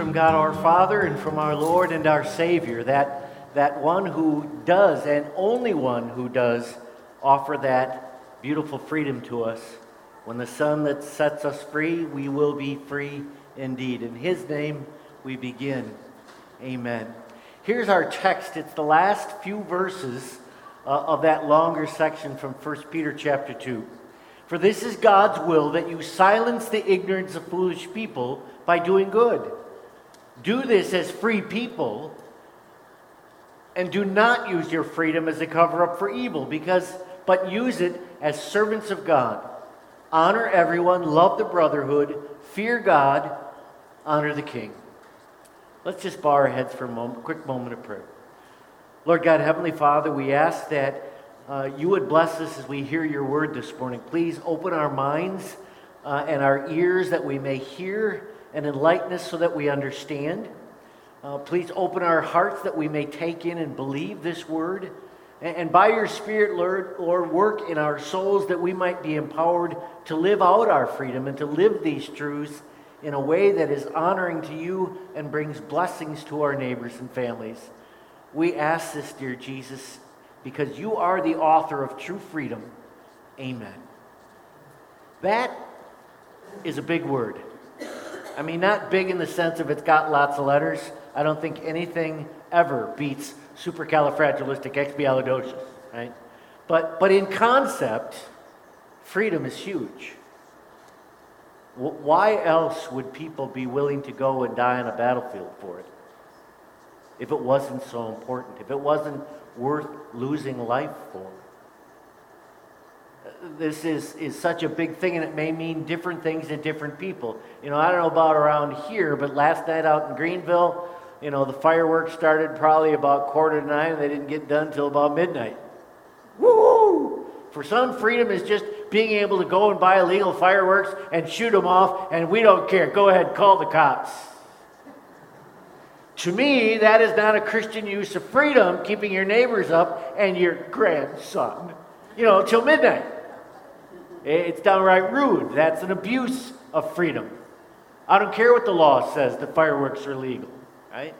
from God our Father and from our Lord and our Savior, that, that one who does, and only one who does, offer that beautiful freedom to us. When the Son that sets us free, we will be free indeed. In His name we begin. Amen. Here's our text. It's the last few verses uh, of that longer section from 1 Peter chapter 2. For this is God's will that you silence the ignorance of foolish people by doing good. Do this as free people and do not use your freedom as a cover up for evil because but use it as servants of God. Honor everyone, love the brotherhood, fear God, honor the king. Let's just bow our heads for a moment, quick moment of prayer. Lord God, Heavenly Father, we ask that uh, you would bless us as we hear your word this morning. Please open our minds uh, and our ears that we may hear and enlighten us so that we understand. Uh, please open our hearts that we may take in and believe this word. And, and by your Spirit, Lord, Lord, work in our souls that we might be empowered to live out our freedom and to live these truths in a way that is honoring to you and brings blessings to our neighbors and families. We ask this, dear Jesus, because you are the author of true freedom. Amen. That is a big word. I mean, not big in the sense of it's got lots of letters. I don't think anything ever beats supercalifragilisticexpialidocious, right? But, but in concept, freedom is huge. Why else would people be willing to go and die on a battlefield for it? If it wasn't so important, if it wasn't worth losing life for this is, is such a big thing and it may mean different things to different people. You know, I don't know about around here, but last night out in Greenville, you know, the fireworks started probably about quarter to nine and they didn't get done till about midnight. Woo! For some, freedom is just being able to go and buy illegal fireworks and shoot them off, and we don't care. Go ahead, call the cops. To me, that is not a Christian use of freedom, keeping your neighbors up and your grandson, you know, till midnight. It's downright rude. That's an abuse of freedom. I don't care what the law says that fireworks are legal, right?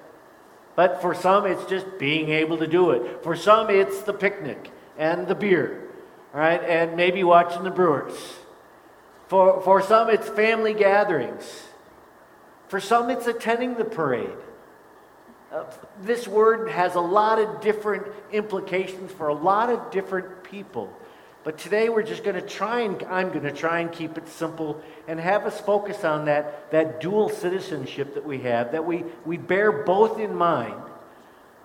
But for some, it's just being able to do it. For some, it's the picnic and the beer, right? And maybe watching the Brewers. For, for some, it's family gatherings. For some, it's attending the parade. Uh, this word has a lot of different implications for a lot of different people. But today we're just going to try and I'm going to try and keep it simple and have us focus on that, that dual citizenship that we have, that we, we bear both in mind,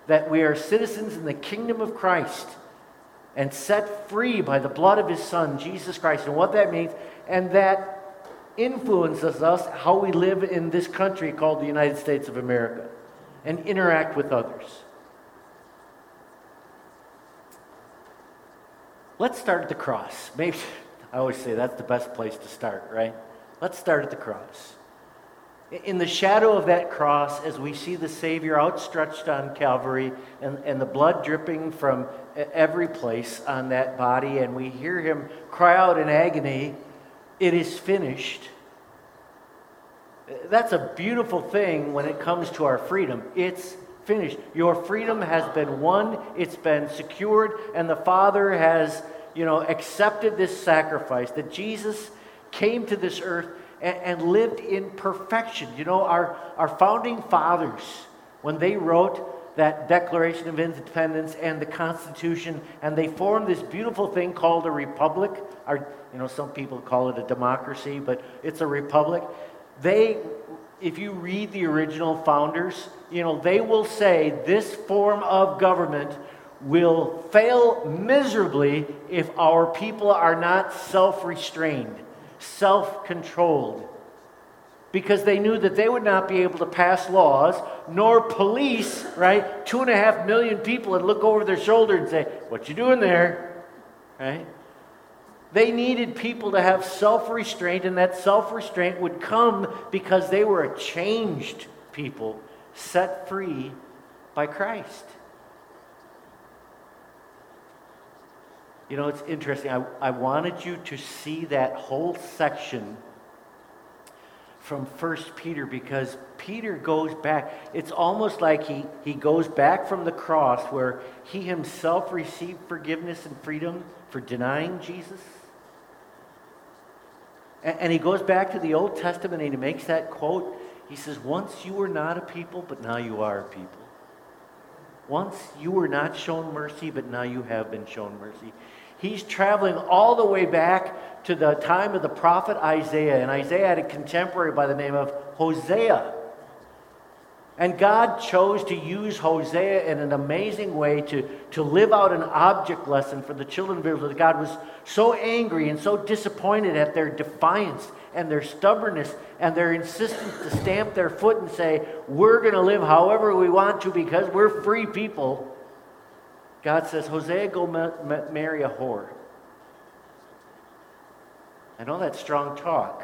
that we are citizens in the kingdom of Christ and set free by the blood of his son, Jesus Christ, and what that means, and that influences us how we live in this country called the United States of America and interact with others. Let's start at the cross. Maybe I always say that's the best place to start, right? Let's start at the cross. In the shadow of that cross, as we see the Savior outstretched on Calvary and, and the blood dripping from every place on that body, and we hear him cry out in agony, It is finished. That's a beautiful thing when it comes to our freedom. It's finished. Your freedom has been won, it's been secured, and the Father has, you know, accepted this sacrifice that Jesus came to this earth and, and lived in perfection. You know, our, our founding fathers, when they wrote that Declaration of Independence and the Constitution, and they formed this beautiful thing called a republic. Our, you know, some people call it a democracy, but it's a republic. They if you read the original founders, you know, they will say this form of government will fail miserably if our people are not self restrained, self controlled. Because they knew that they would not be able to pass laws, nor police, right? Two and a half million people and look over their shoulder and say, What you doing there? Right? They needed people to have self restraint, and that self restraint would come because they were a changed people set free by Christ. You know, it's interesting. I, I wanted you to see that whole section from First Peter because Peter goes back. It's almost like he, he goes back from the cross where he himself received forgiveness and freedom for denying Jesus. And, and he goes back to the Old Testament and he makes that quote. He says, Once you were not a people, but now you are a people. Once you were not shown mercy, but now you have been shown mercy. He's traveling all the way back to the time of the prophet Isaiah. And Isaiah had a contemporary by the name of Hosea. And God chose to use Hosea in an amazing way to, to live out an object lesson for the children of Israel. That God was so angry and so disappointed at their defiance and their stubbornness and their insistence to stamp their foot and say, We're going to live however we want to because we're free people. God says, Hosea, go ma- ma- marry a whore. I know that's strong talk.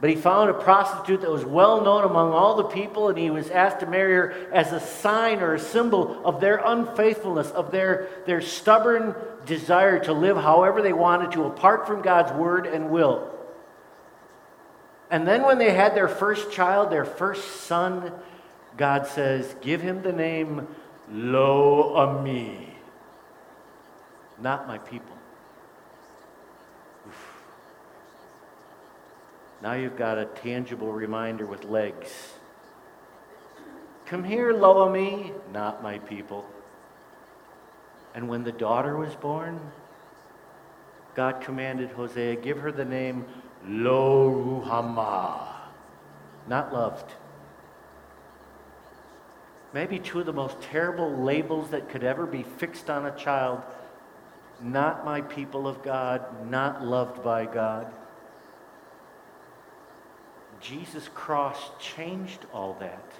But he found a prostitute that was well known among all the people, and he was asked to marry her as a sign or a symbol of their unfaithfulness, of their, their stubborn desire to live however they wanted to, apart from God's word and will. And then when they had their first child, their first son, God says, Give him the name Lo Ammi, not my people. Now you've got a tangible reminder with legs. Come here, Lo Ammi, not my people. And when the daughter was born, God commanded Hosea, give her the name Lo Ruhamah, not loved maybe two of the most terrible labels that could ever be fixed on a child not my people of God, not loved by God. Jesus' cross changed all that.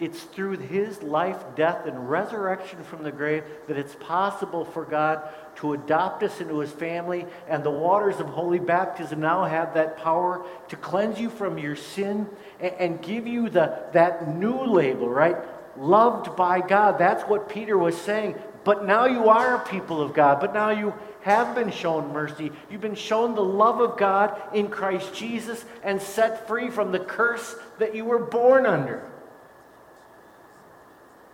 It's through his life, death, and resurrection from the grave that it's possible for God to adopt us into his family. And the waters of holy baptism now have that power to cleanse you from your sin and, and give you the, that new label, right? Loved by God. That's what Peter was saying. But now you are a people of God. But now you have been shown mercy. You've been shown the love of God in Christ Jesus and set free from the curse that you were born under.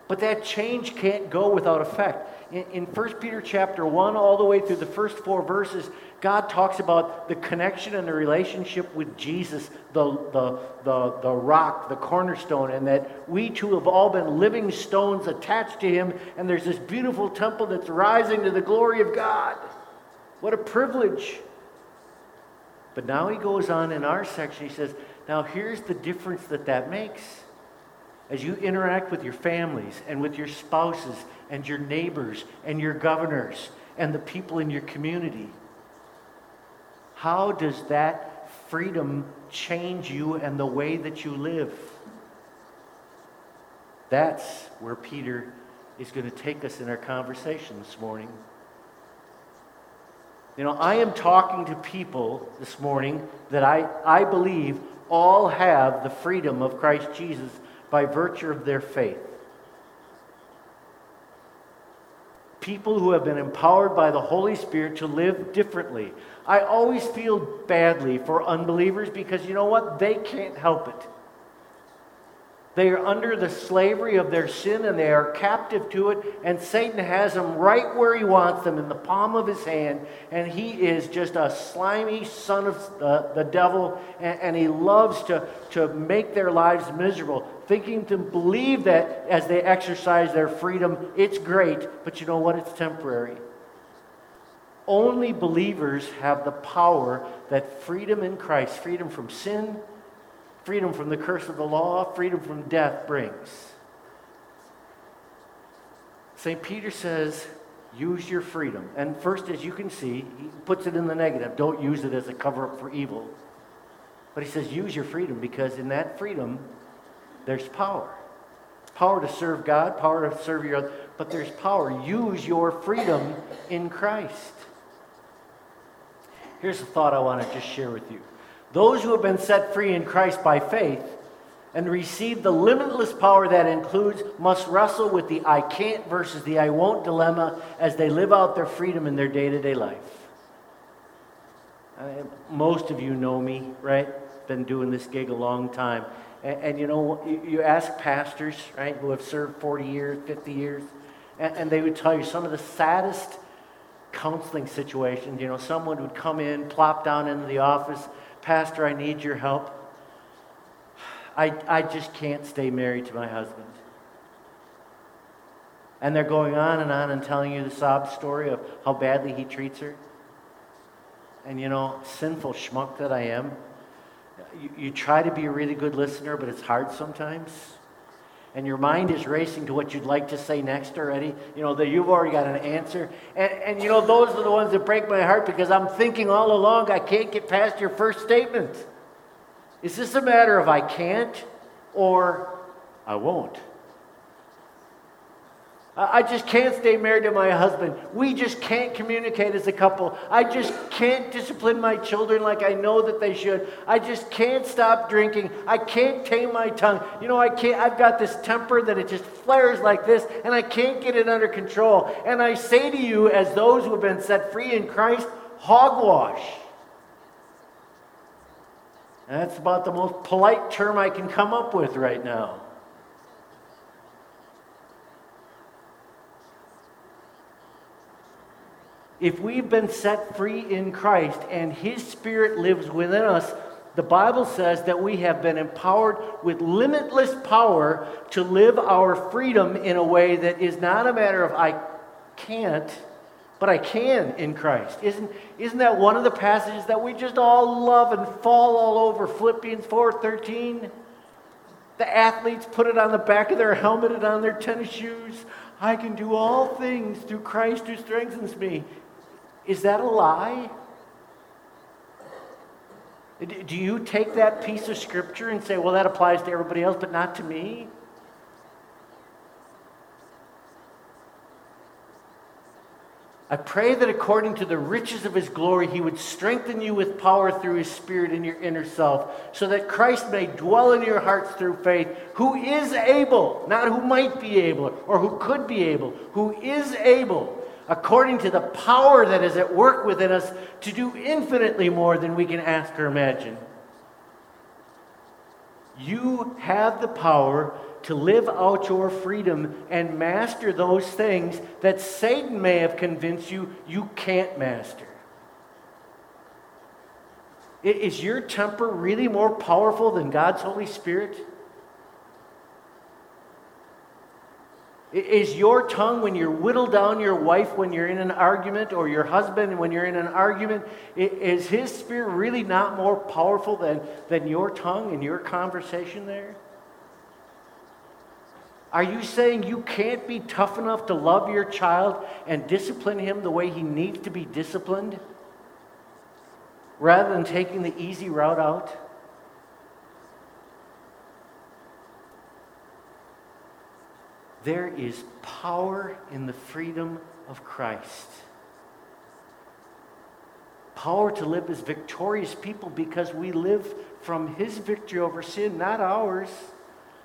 But that change can't go without effect. In, in 1 Peter chapter 1, all the way through the first four verses, God talks about the connection and the relationship with Jesus, the, the, the, the rock, the cornerstone, and that we too have all been living stones attached to him, and there's this beautiful temple that's rising to the glory of God. What a privilege. But now he goes on in our section, he says, now here's the difference that that makes as you interact with your families and with your spouses and your neighbors and your governors and the people in your community, how does that freedom change you and the way that you live? That's where Peter is going to take us in our conversation this morning. You know, I am talking to people this morning that I, I believe all have the freedom of Christ Jesus by virtue of their faith. People who have been empowered by the Holy Spirit to live differently. I always feel badly for unbelievers because you know what? They can't help it. They are under the slavery of their sin and they are captive to it. And Satan has them right where he wants them in the palm of his hand. And he is just a slimy son of uh, the devil. And, and he loves to, to make their lives miserable, thinking to believe that as they exercise their freedom, it's great. But you know what? It's temporary. Only believers have the power that freedom in Christ, freedom from sin, freedom from the curse of the law, freedom from death brings. St. Peter says, use your freedom. And first, as you can see, he puts it in the negative. Don't use it as a cover up for evil. But he says, use your freedom because in that freedom, there's power. Power to serve God, power to serve your other, but there's power. Use your freedom in Christ. Here's a thought I want to just share with you. Those who have been set free in Christ by faith and receive the limitless power that includes must wrestle with the I can't versus the I won't dilemma as they live out their freedom in their day to day life. Uh, most of you know me, right? Been doing this gig a long time. And, and you know, you, you, ask pastors, right, who have served 40 years, 50 years, and, and they would tell you some of the saddest counseling situations. You know, someone would come in, plop down into the office, Pastor, I need your help. I, I just can't stay married to my husband. And they're going on and on and telling you the sob story of how badly he treats her. And you know, sinful schmuck that I am, you, you try to be a really good listener, but it's hard sometimes. And your mind is racing to what you'd like to say next already. You know, that you've already got an answer. And, and you know, those are the ones that break my heart because I'm thinking all along I can't get past your first statement. Is this a matter of I can't or I won't? I just can't stay married to my husband. We just can't communicate as a couple. I just can't discipline my children like I know that they should. I just can't stop drinking. I can't tame my tongue. You know, I can't I've got this temper that it just flares like this and I can't get it under control. And I say to you as those who have been set free in Christ, hogwash. And that's about the most polite term I can come up with right now. If we've been set free in Christ and His Spirit lives within us, the Bible says that we have been empowered with limitless power to live our freedom in a way that is not a matter of I can't, but I can in Christ. Isn't, isn't that one of the passages that we just all love and fall all over? Philippians 4:13. The athletes put it on the back of their helmet and on their tennis shoes. I can do all things through Christ who strengthens me. Is that a lie? Do you take that piece of scripture and say, well, that applies to everybody else, but not to me? I pray that according to the riches of his glory, he would strengthen you with power through his spirit in your inner self, so that Christ may dwell in your hearts through faith, who is able, not who might be able or who could be able, who is able according to the power that is at work within us to do infinitely more than we can ask or imagine. You have the power to live out your freedom and master those things that Satan may have convinced you you can't master. Is your temper really more powerful than God's Holy Spirit? Is your tongue when you whittle down your wife when you're in an argument or your husband when you're in an argument, is his spirit really not more powerful than, than your tongue and your conversation there? Are you saying you can't be tough enough to love your child and discipline him the way he needs to be disciplined rather than taking the easy route out? There is power in the freedom of Christ. Power to live as victorious people because we live from His victory over sin, not ours,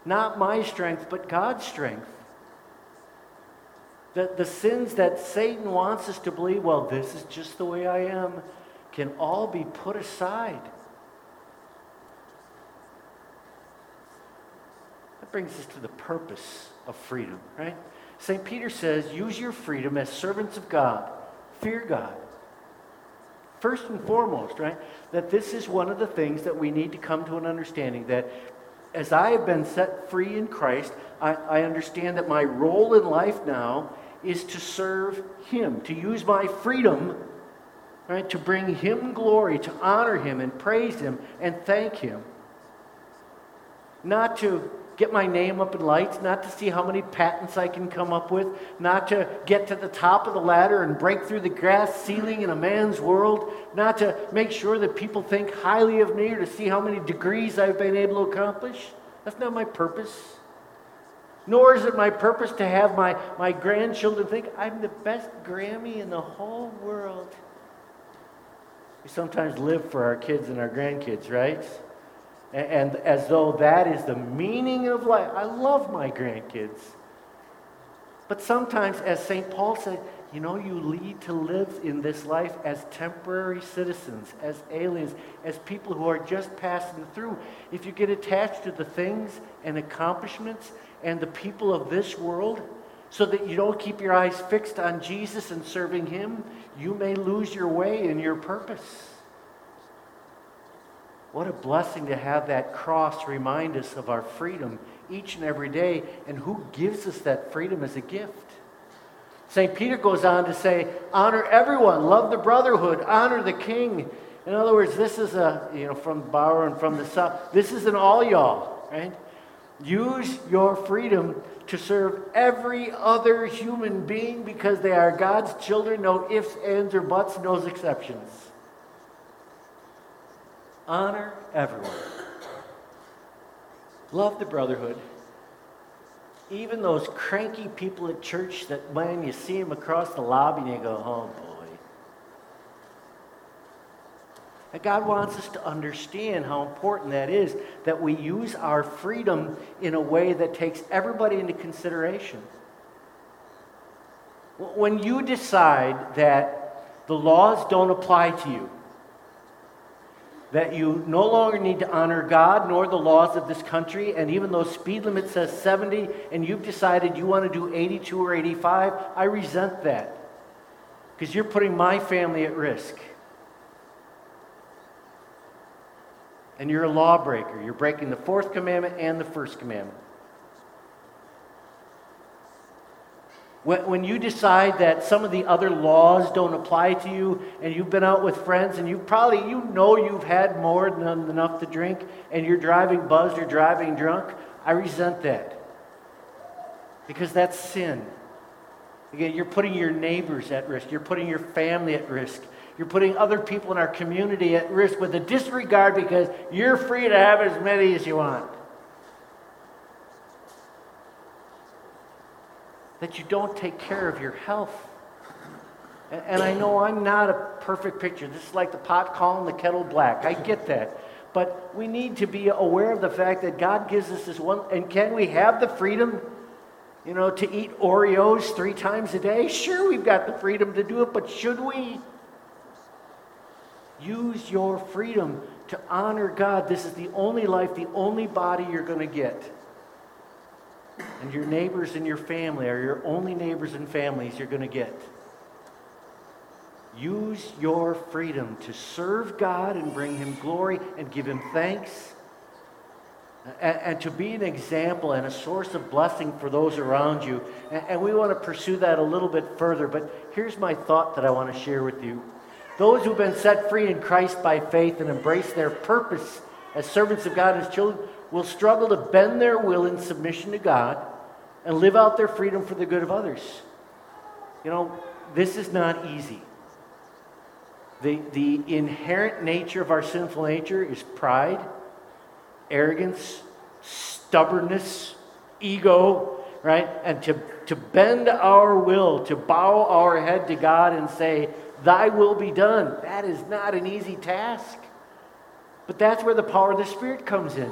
not my strength, but God's strength. That the sins that Satan wants us to believe, well, this is just the way I am, can all be put aside brings us to the purpose of freedom, right? St. Peter says, use your freedom as servants of God. Fear God. First and foremost, right? That this is one of the things that we need to come to an understanding that as I have been set free in Christ, I, I understand that my role in life now is to serve Him, to use my freedom, right, to bring Him glory, to honor Him and praise Him and thank Him. Not to get my name up in lights, not to see how many patents I can come up with, not to get to the top of the ladder and break through the glass ceiling in a man's world, not to make sure that people think highly of me or to see how many degrees I've been able to accomplish. That's not my purpose. Nor is it my purpose to have my, my grandchildren think I'm the best Grammy in the whole world. We sometimes live for our kids and our grandkids, right? And, as though that is the meaning of life. I love my grandkids. But sometimes, as St. Paul said, you know, you lead to live in this life as temporary citizens, as aliens, as people who are just passing through. If you get attached to the things and accomplishments and the people of this world, so that you don't keep your eyes fixed on Jesus and serving Him, you may lose your way and your purpose. What a blessing to have that cross remind us of our freedom each and every day and who gives us that freedom as a gift. St. Peter goes on to say, honor everyone, love the brotherhood, honor the king. In other words, this is a, you know, from Bauer and from the south, this is an all y'all, right? Use your freedom to serve every other human being because they are God's children, no ifs, ands, or buts, no exceptions. Honor everyone. Love the brotherhood. Even those cranky people at church that when you see them across the lobby and you go, oh boy. And God wants us to understand how important that is that we use our freedom in a way that takes everybody into consideration. When you decide that the laws don't apply to you, that you no longer need to honor God nor the laws of this country. And even though speed limit says 70 and you've decided you want to do 82 or 85, I resent that because you're putting my family at risk. And you're a lawbreaker. You're breaking the fourth commandment and the first commandment. When, when you decide that some of the other laws don't apply to you and you've been out with friends and you probably, you know you've had more than enough to drink and you're driving buzzed or driving drunk, I resent that. Because that's sin. Again, you're putting your neighbors at risk. You're putting your family at risk. You're putting other people in our community at risk with a disregard because you're free to have as many as you want. That you don't take care of your health. And, and I know I'm not a perfect picture. This is like the pot calling the kettle black. I get that. But we need to be aware of the fact that God gives us this one. And can we have the freedom, you know, to eat Oreos three times a day? Sure, we've got the freedom to do it, but should we? Use your freedom to honor God. This is the only life, the only body you're going to get. And your neighbors and your family are your only neighbors and families you're going to get. Use your freedom to serve God and bring Him glory and give Him thanks. And, and to be an example and a source of blessing for those around you. And, and we want to pursue that a little bit further. But here's my thought that I want to share with you. Those who've been set free in Christ by faith and embrace their purpose as servants of God and as children will struggle to bend their will in submission to God and live out their freedom for the good of others. You know, this is not easy. The, the inherent nature of our sinful nature is pride, arrogance, stubbornness, ego, right? And to, to bend our will, to bow our head to God and say, Thy will be done, that is not an easy task. But that's where the power of the Spirit comes in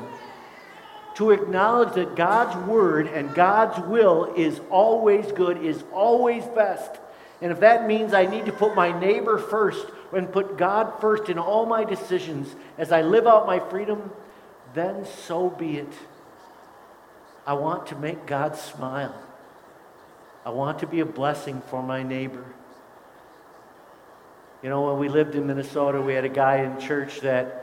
to acknowledge that God's word and God's will is always good, is always best. And if that means I need to put my neighbor first and put God first in all my decisions as I live out my freedom, then so be it. I want to make God smile. I want to be a blessing for my neighbor. You know, when we lived in Minnesota, we had a guy in church that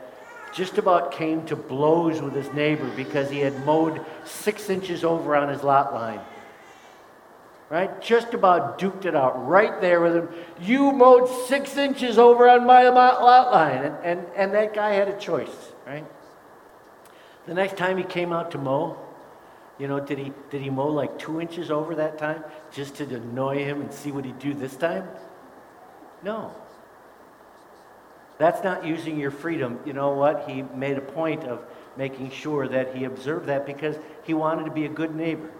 just about came to blows with his neighbor because he had mowed six inches over on his lot line. Right? Just about duked it out right there with him. You mowed six inches over on my lot line. And, and, and that guy had a choice, right? The next time he came out to mow, you know, did he, did he mow like two inches over that time just to annoy him and see what he'd do this time? No. That's not using your freedom. You know what? He made a point of making sure that he observed that because he wanted to be a good neighbor.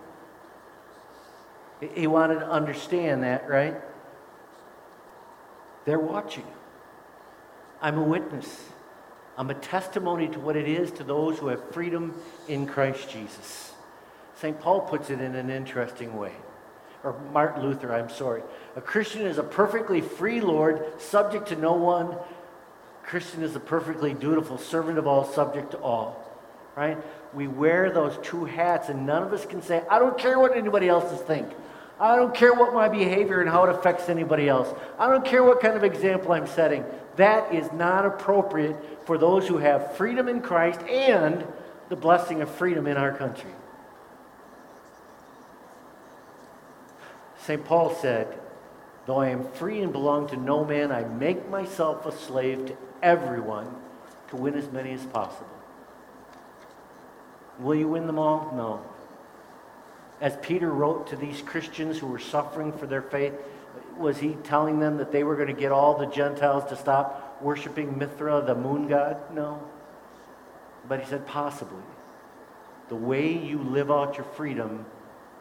He wanted to understand that, right? They're watching. I'm a witness. I'm a testimony to what it is to those who have freedom in Christ Jesus. St. Paul puts it in an interesting way. or Martin Luther, I'm sorry. A Christian is a perfectly free Lord, subject to no one. Christian is a perfectly dutiful servant of all, subject to all. Right? We wear those two hats, and none of us can say, I don't care what anybody else is think. I don't care what my behavior and how it affects anybody else. I don't care what kind of example I'm setting. That is not appropriate for those who have freedom in Christ and the blessing of freedom in our country. St. Paul said, Though I am free and belong to no man, I make myself a slave to everyone to win as many as possible. Will you win them all? No. As Peter wrote to these Christians who were suffering for their faith, was he telling them that they were going to get all the Gentiles to stop worshiping Mithra, the moon god? No. But he said, possibly. The way you live out your freedom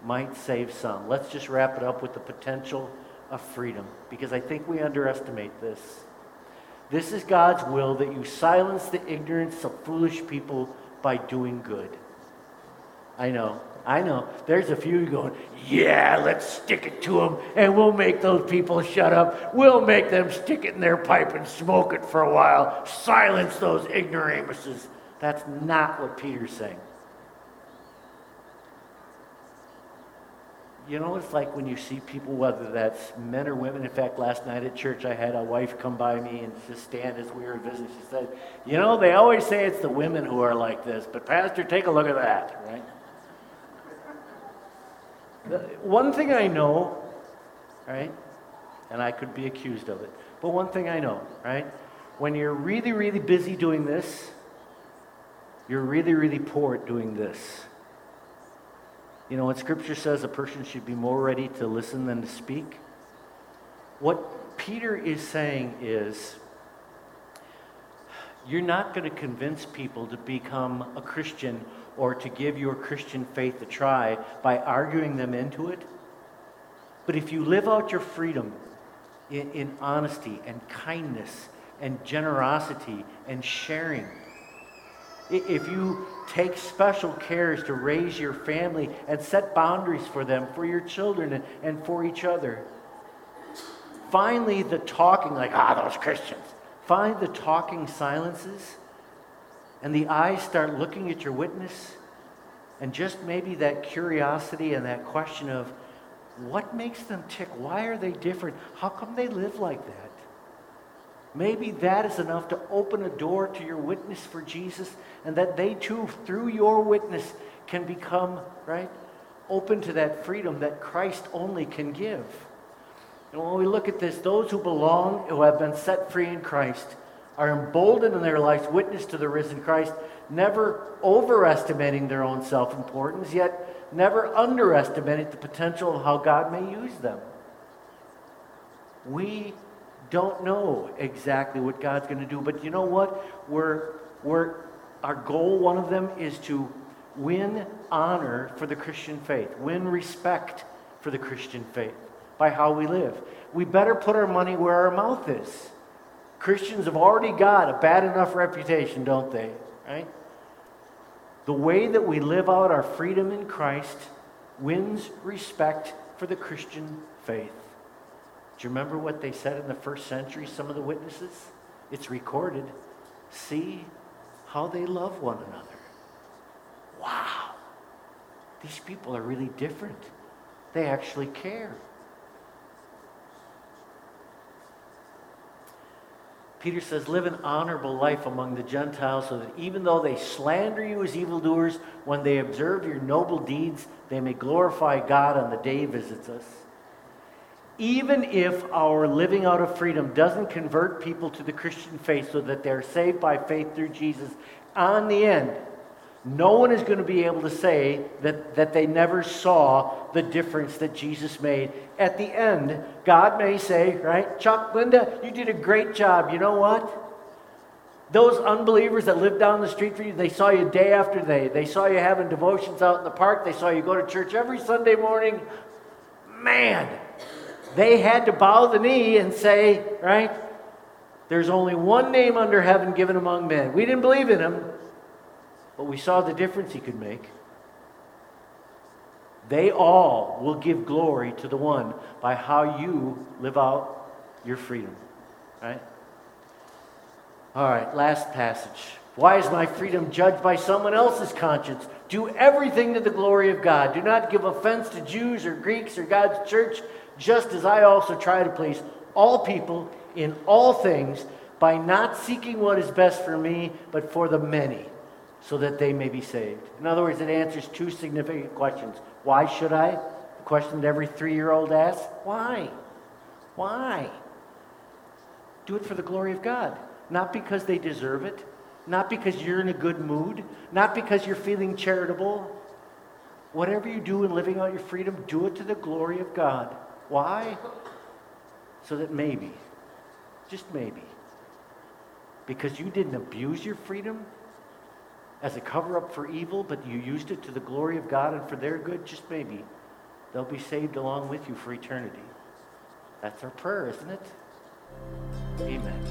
might save some. Let's just wrap it up with the potential of freedom, because I think we underestimate this. This is God's will that you silence the ignorance of foolish people by doing good. I know. I know. There's a few going, yeah, let's stick it to them and we'll make those people shut up. We'll make them stick it in their pipe and smoke it for a while. Silence those ignoramuses. That's not what Peter's saying. You know, it's like when you see people, whether that's men or women. In fact, last night at church, I had a wife come by me and just stand as we were visiting. She said, You know, they always say it's the women who are like this, but Pastor, take a look at that, right? one thing I know, right, and I could be accused of it, but one thing I know, right, when you're really, really busy doing this, you're really, really poor at doing this. You know, when Scripture says a person should be more ready to listen than to speak, what Peter is saying is you're not going to convince people to become a Christian or to give your Christian faith a try by arguing them into it. But if you live out your freedom in, in honesty and kindness and generosity and sharing, if you take special cares to raise your family and set boundaries for them, for your children, and, for each other, finally the talking, like, ah, those Christians, find the talking silences and the eyes start looking at your witness, and just maybe that curiosity and that question of what makes them tick? Why are they different? How come they live like that? Maybe that is enough to open a door to your witness for Jesus, and that they too, through your witness, can become, right, open to that freedom that Christ only can give. And when we look at this, those who belong, who have been set free in Christ, are emboldened in their lives, witness to the risen Christ, never overestimating their own self importance, yet never underestimating the potential of how God may use them. We don't know exactly what God's going to do, but you know what? We're, we're, our goal, one of them, is to win honor for the Christian faith, win respect for the Christian faith by how we live. We better put our money where our mouth is. Christians have already got a bad enough reputation, don't they? Right? The way that we live out our freedom in Christ wins respect for the Christian faith. Do you remember what they said in the first century, some of the witnesses? It's recorded. See how they love one another. Wow. These people are really different. They actually care. Peter says, live an honorable life among the Gentiles so that even though they slander you as evildoers, when they observe your noble deeds, they may glorify God on the day he visits us. Even if our living out of freedom doesn't convert people to the Christian faith so that they're saved by faith through Jesus, on the end, no one is going to be able to say that, that they never saw the difference that Jesus made. At the end, God may say, right, Chuck, Linda, you did a great job. You know what? Those unbelievers that lived down the street for you, they saw you day after day. They saw you having devotions out in the park. They saw you go to church every Sunday morning. Man, they had to bow the knee and say, right, there's only one name under heaven given among men. We didn't believe in him, but we saw the difference he could make. They all will give glory to the one by how you live out your freedom. Right? All right, last passage. Why is my freedom judged by someone else's conscience? Do everything to the glory of God. Do not give offense to Jews or Greeks or God's church, just as I also try to please all people in all things by not seeking what is best for me, but for the many, so that they may be saved. In other words, it answers two significant questions. Why should I? The question that every three year old asks. Why? Why? Do it for the glory of God. Not because they deserve it, not because you're in a good mood, not because you're feeling charitable. Whatever you do in living out your freedom, do it to the glory of God. Why? So that maybe, just maybe, because you didn't abuse your freedom as a cover up for evil, but you used it to the glory of God and for their good, just maybe, they'll be saved along with you for eternity. That's our prayer, isn't it? Amen.